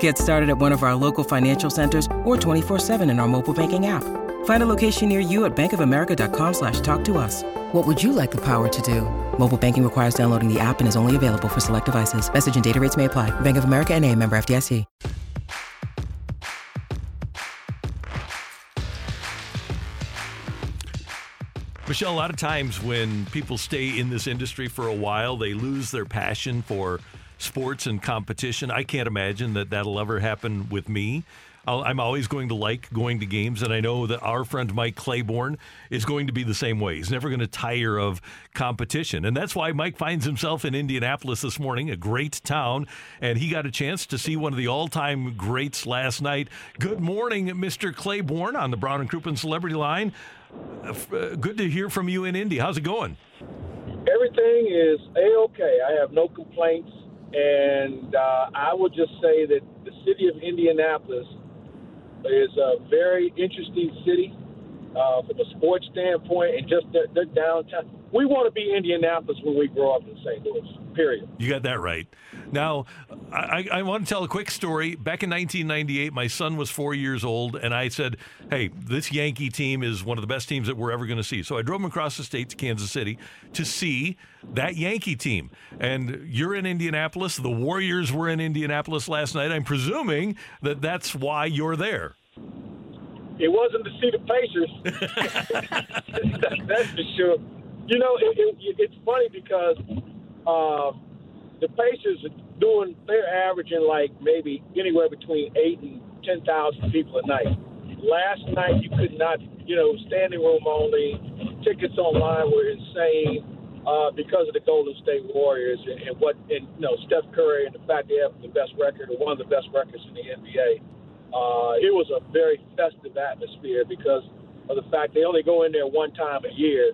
Get started at one of our local financial centers or 24-7 in our mobile banking app. Find a location near you at bankofamerica.com slash talk to us. What would you like the power to do? Mobile banking requires downloading the app and is only available for select devices. Message and data rates may apply. Bank of America and a member FDIC. Michelle, a lot of times when people stay in this industry for a while, they lose their passion for sports and competition. I can't imagine that that'll ever happen with me. I'll, I'm always going to like going to games, and I know that our friend Mike Claiborne is going to be the same way. He's never going to tire of competition, and that's why Mike finds himself in Indianapolis this morning, a great town, and he got a chance to see one of the all-time greats last night. Good morning, Mr. Claiborne, on the Brown and Crouppen Celebrity Line. Uh, uh, good to hear from you in Indy. How's it going? Everything is a okay. I have no complaints, and uh, I would just say that the city of Indianapolis is a very interesting city uh, from a sports standpoint, and just their, their downtown. We want to be Indianapolis when we grow up in St. Louis. Period. You got that right. Now, I, I, want to tell a quick story. Back in 1998, my son was four years old, and I said, Hey, this Yankee team is one of the best teams that we're ever going to see. So I drove him across the state to Kansas City to see that Yankee team. And you're in Indianapolis. The Warriors were in Indianapolis last night. I'm presuming that that's why you're there. It wasn't to see the Pacers. that's for sure. You know, it, it, it's funny because uh, the Pacers are doing, they're averaging like maybe anywhere between eight and 10,000 people a night. Last night, you could not, you know, standing room only, tickets online were insane uh, because of the Golden State Warriors and, and what, and, you know, Steph Curry and the fact they have the best record or one of the best records in the NBA. Uh, it was a very festive atmosphere because of the fact they only go in there one time a year.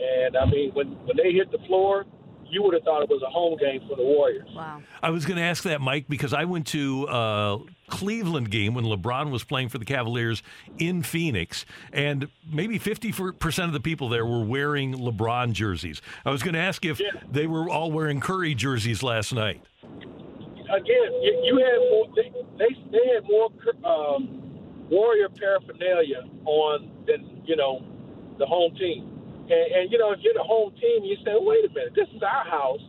And I mean, when, when they hit the floor, you would have thought it was a home game for the Warriors. Wow. I was going to ask that, Mike, because I went to a Cleveland game when LeBron was playing for the Cavaliers in Phoenix, and maybe 50% of the people there were wearing LeBron jerseys. I was going to ask if yeah. they were all wearing Curry jerseys last night. Again, you, you had more, they, they, they had more um, Warrior paraphernalia on than, you know, the home team. And, and you know, if you're the home team, you say, wait a minute, this is our house.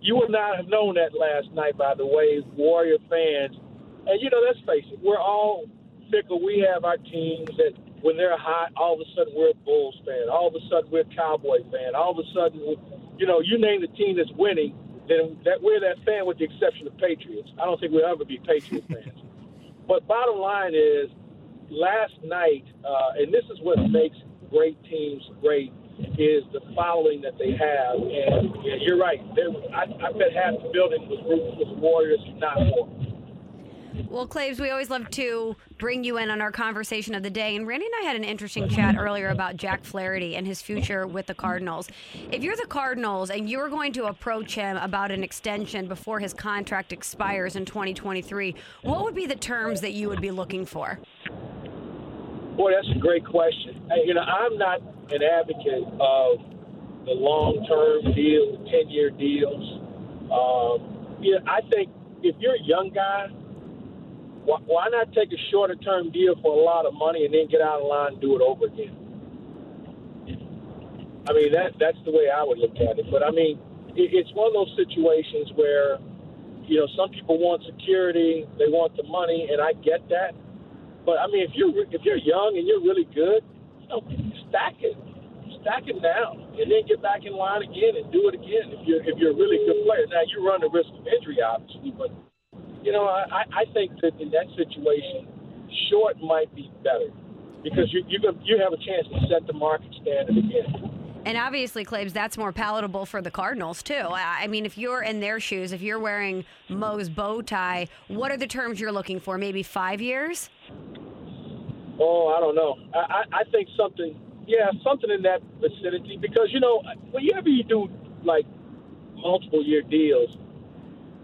You would not have known that last night, by the way, Warrior fans. And you know, let's face it, we're all fickle. We have our teams that when they're hot, all of a sudden we're a Bulls fan. All of a sudden we're a Cowboy fan. All of a sudden, you know, you name the team that's winning, then that we're that fan with the exception of Patriots. I don't think we'll ever be Patriot fans. But bottom line is, last night, uh, and this is what makes great teams great is the following that they have. And yeah, you're right. There, I, I bet half the building was rooting for the Warriors, not more. Well, Claibs, we always love to bring you in on our conversation of the day. And Randy and I had an interesting chat earlier about Jack Flaherty and his future with the Cardinals. If you're the Cardinals and you're going to approach him about an extension before his contract expires in 2023, what would be the terms that you would be looking for? Boy, that's a great question. You know, I'm not an advocate of the long-term deals, the 10-year deals. Um, yeah, I think if you're a young guy, why, why not take a shorter-term deal for a lot of money and then get out of line and do it over again? I mean, that that's the way I would look at it. But I mean, it, it's one of those situations where, you know, some people want security, they want the money, and I get that. But I mean, if you're if you're young and you're really good, you know, stack it, stack it down, and then get back in line again and do it again. If you're if you're a really good player, now you run the risk of injury, obviously. But you know, I I think that in that situation, short might be better because you you you have a chance to set the market standard again. And obviously, Claibs, that's more palatable for the Cardinals, too. I I mean, if you're in their shoes, if you're wearing Mo's bow tie, what are the terms you're looking for? Maybe five years? Oh, I don't know. I, I, I think something, yeah, something in that vicinity. Because you know, whenever you do like multiple year deals,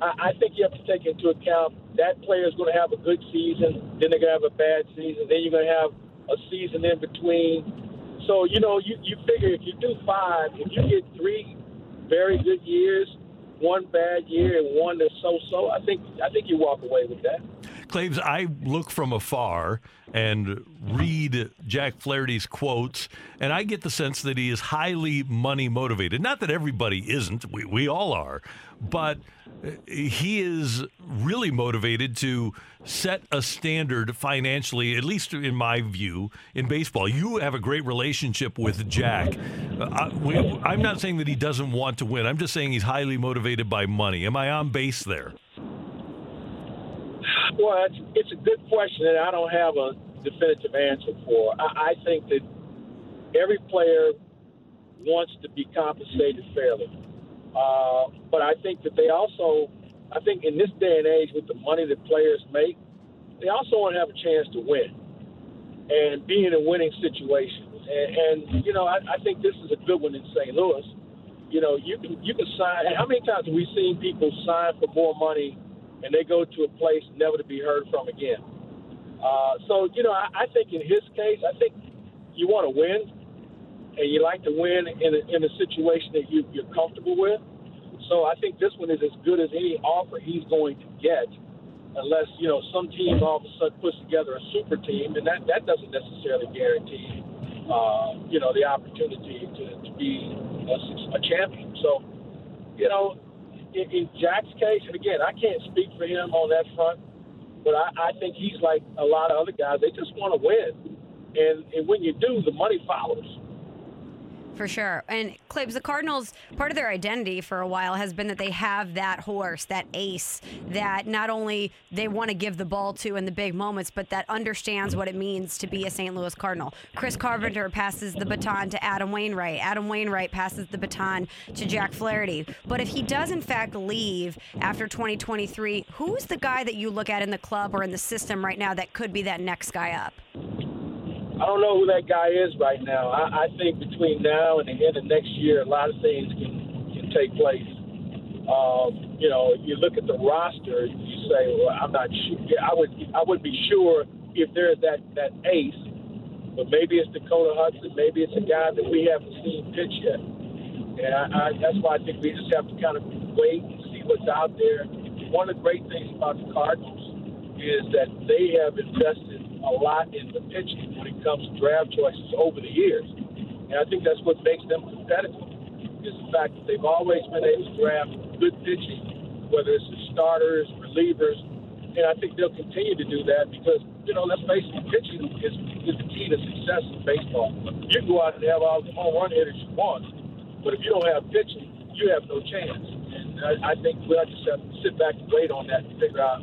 I, I think you have to take into account that player is going to have a good season, then they're going to have a bad season, then you're going to have a season in between. So you know, you you figure if you do five, if you get three very good years, one bad year, and one that's so-so, I think I think you walk away with that. Claibs, I look from afar and read Jack Flaherty's quotes, and I get the sense that he is highly money motivated. Not that everybody isn't, we, we all are, but he is really motivated to set a standard financially, at least in my view, in baseball. You have a great relationship with Jack. Uh, we, I'm not saying that he doesn't want to win, I'm just saying he's highly motivated by money. Am I on base there? Well, it's, it's a good question that I don't have a definitive answer for. I, I think that every player wants to be compensated fairly. Uh, but I think that they also, I think in this day and age with the money that players make, they also want to have a chance to win and be in a winning situation. And, and you know, I, I think this is a good one in St. Louis. You know, you can you can sign. How many times have we seen people sign for more money and they go to a place never to be heard from again? Uh, so you know, I, I think in his case, I think you want to win, and you like to win in a, in a situation that you, you're comfortable with. So I think this one is as good as any offer he's going to get, unless you know some team all of a sudden puts together a super team, and that that doesn't necessarily guarantee uh, you know the opportunity to, to be a, a champion. So you know, in, in Jack's case, and again, I can't speak for him on that front, but I, I think he's like a lot of other guys. They just want to win, and and when you do, the money follows. For sure. And Claibs, the Cardinals, part of their identity for a while has been that they have that horse, that ace, that not only they want to give the ball to in the big moments, but that understands what it means to be a St. Louis Cardinal. Chris Carpenter passes the baton to Adam Wainwright. Adam Wainwright passes the baton to Jack Flaherty. But if he does, in fact, leave after 2023, who's the guy that you look at in the club or in the system right now that could be that next guy up? I don't know who that guy is right now. I, I think between now and the end of next year, a lot of things can can take place. Um, you know, you look at the roster, you say, "Well, I'm not sure." I would I would be sure if there's that that ace, but maybe it's Dakota Hudson, maybe it's a guy that we haven't seen pitch yet. And I, I, that's why I think we just have to kind of wait and see what's out there. One of the great things about the Cardinals is that they have invested a lot in the pitching when it comes to draft choices over the years. And I think that's what makes them competitive is the fact that they've always been able to draft good pitching, whether it's the starters, relievers, and I think they'll continue to do that because, you know, let's face it, pitching is, is the key to success in baseball. You can go out and have all the home run hitters you want, but if you don't have pitching, you have no chance. And I, I think we'll just have to sit back and wait on that and figure out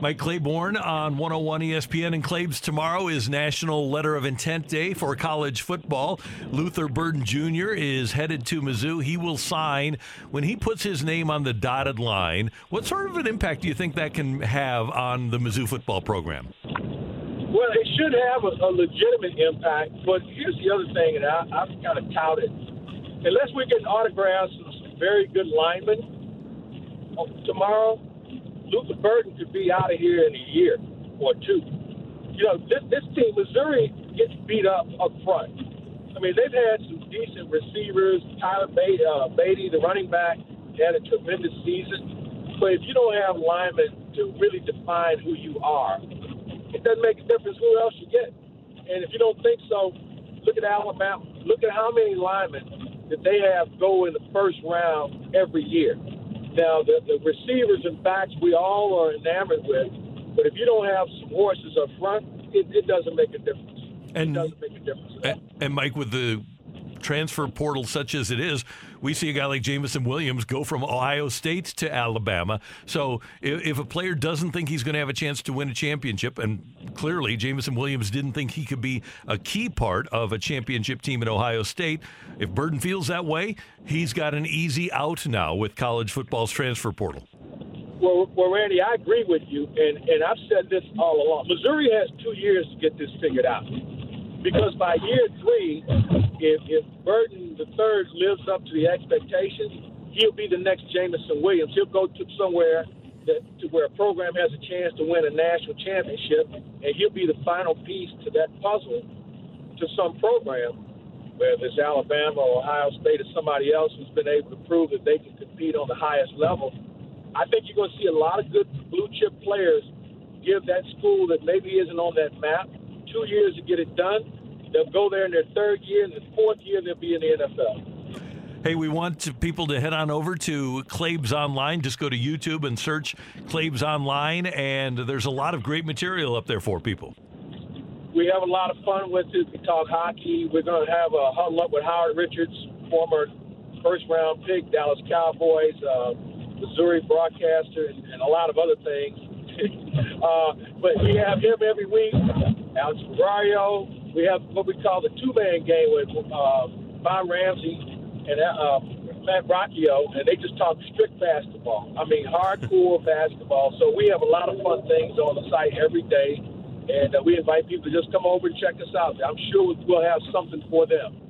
Mike Claiborne on 101 ESPN and Claibs tomorrow is National Letter of Intent Day for college football. Luther Burden Jr. is headed to Mizzou. He will sign when he puts his name on the dotted line. What sort of an impact do you think that can have on the Mizzou football program? Well, it should have a, a legitimate impact, but here's the other thing, and I, I've kind of touted. Unless we get autographs of some very good linemen uh, tomorrow, Luther Burden could be out of here in a year or two. You know, this, this team, Missouri, gets beat up up front. I mean, they've had some decent receivers. Tyler Badie, uh, Badie the running back, had a tremendous season. But if you don't have linemen to really define who you are, it doesn't make a difference who else you get. And if you don't think so, look at Alabama. Look at how many linemen that they have go in the first round every year. Now, the, the receivers and backs we all are enamored with, but if you don't have some horses up front, it, it doesn't make a difference. And, it doesn't make a difference. And, and Mike, with the transfer portal such as it is, we see a guy like Jameson Williams go from Ohio State to Alabama. So if, if a player doesn't think he's going to have a chance to win a championship, and clearly Jameson Williams didn't think he could be a key part of a championship team at Ohio State, if Burden feels that way, he's got an easy out now with college football's transfer portal. Well, well, Randy, I agree with you, and, and I've said this all along. Missouri has two years to get this figured out. Because by year three, if, if Burden the third lives up to the expectations, he'll be the next Jameson Williams. He'll go to somewhere that to where a program has a chance to win a national championship, and he'll be the final piece to that puzzle to some program, whether it's Alabama or Ohio State or somebody else who's been able to prove that they can compete on the highest level. I think you're going to see a lot of good blue chip players give that school that maybe isn't on that map two years to get it done. They'll go there in their third year, and the fourth year they'll be in the NFL. Hey, we want people to head on over to Claibs Online. Just go to YouTube and search Claibs Online, and there's a lot of great material up there for people. We have a lot of fun with it. We talk hockey. We're going to have a huddle up with Howard Richards, former first round pick, Dallas Cowboys, uh, Missouri broadcaster, and, and, a lot of other things. uh, but we have him every week. Alex Ferrario. We have what we call the two-man game with uh, Bob Ramsey and uh, Matt Rocchio, and they just talk strict basketball. I mean, hardcore basketball. So we have a lot of fun things on the site every day, and uh, we invite people to just come over and check us out. I'm sure we'll have something for them.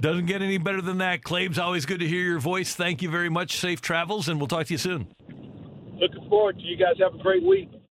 Doesn't get any better than that. Claibs, always good to hear your voice. Thank you very much. Safe travels, and we'll talk to you soon. Looking forward to you guys. Have a great week.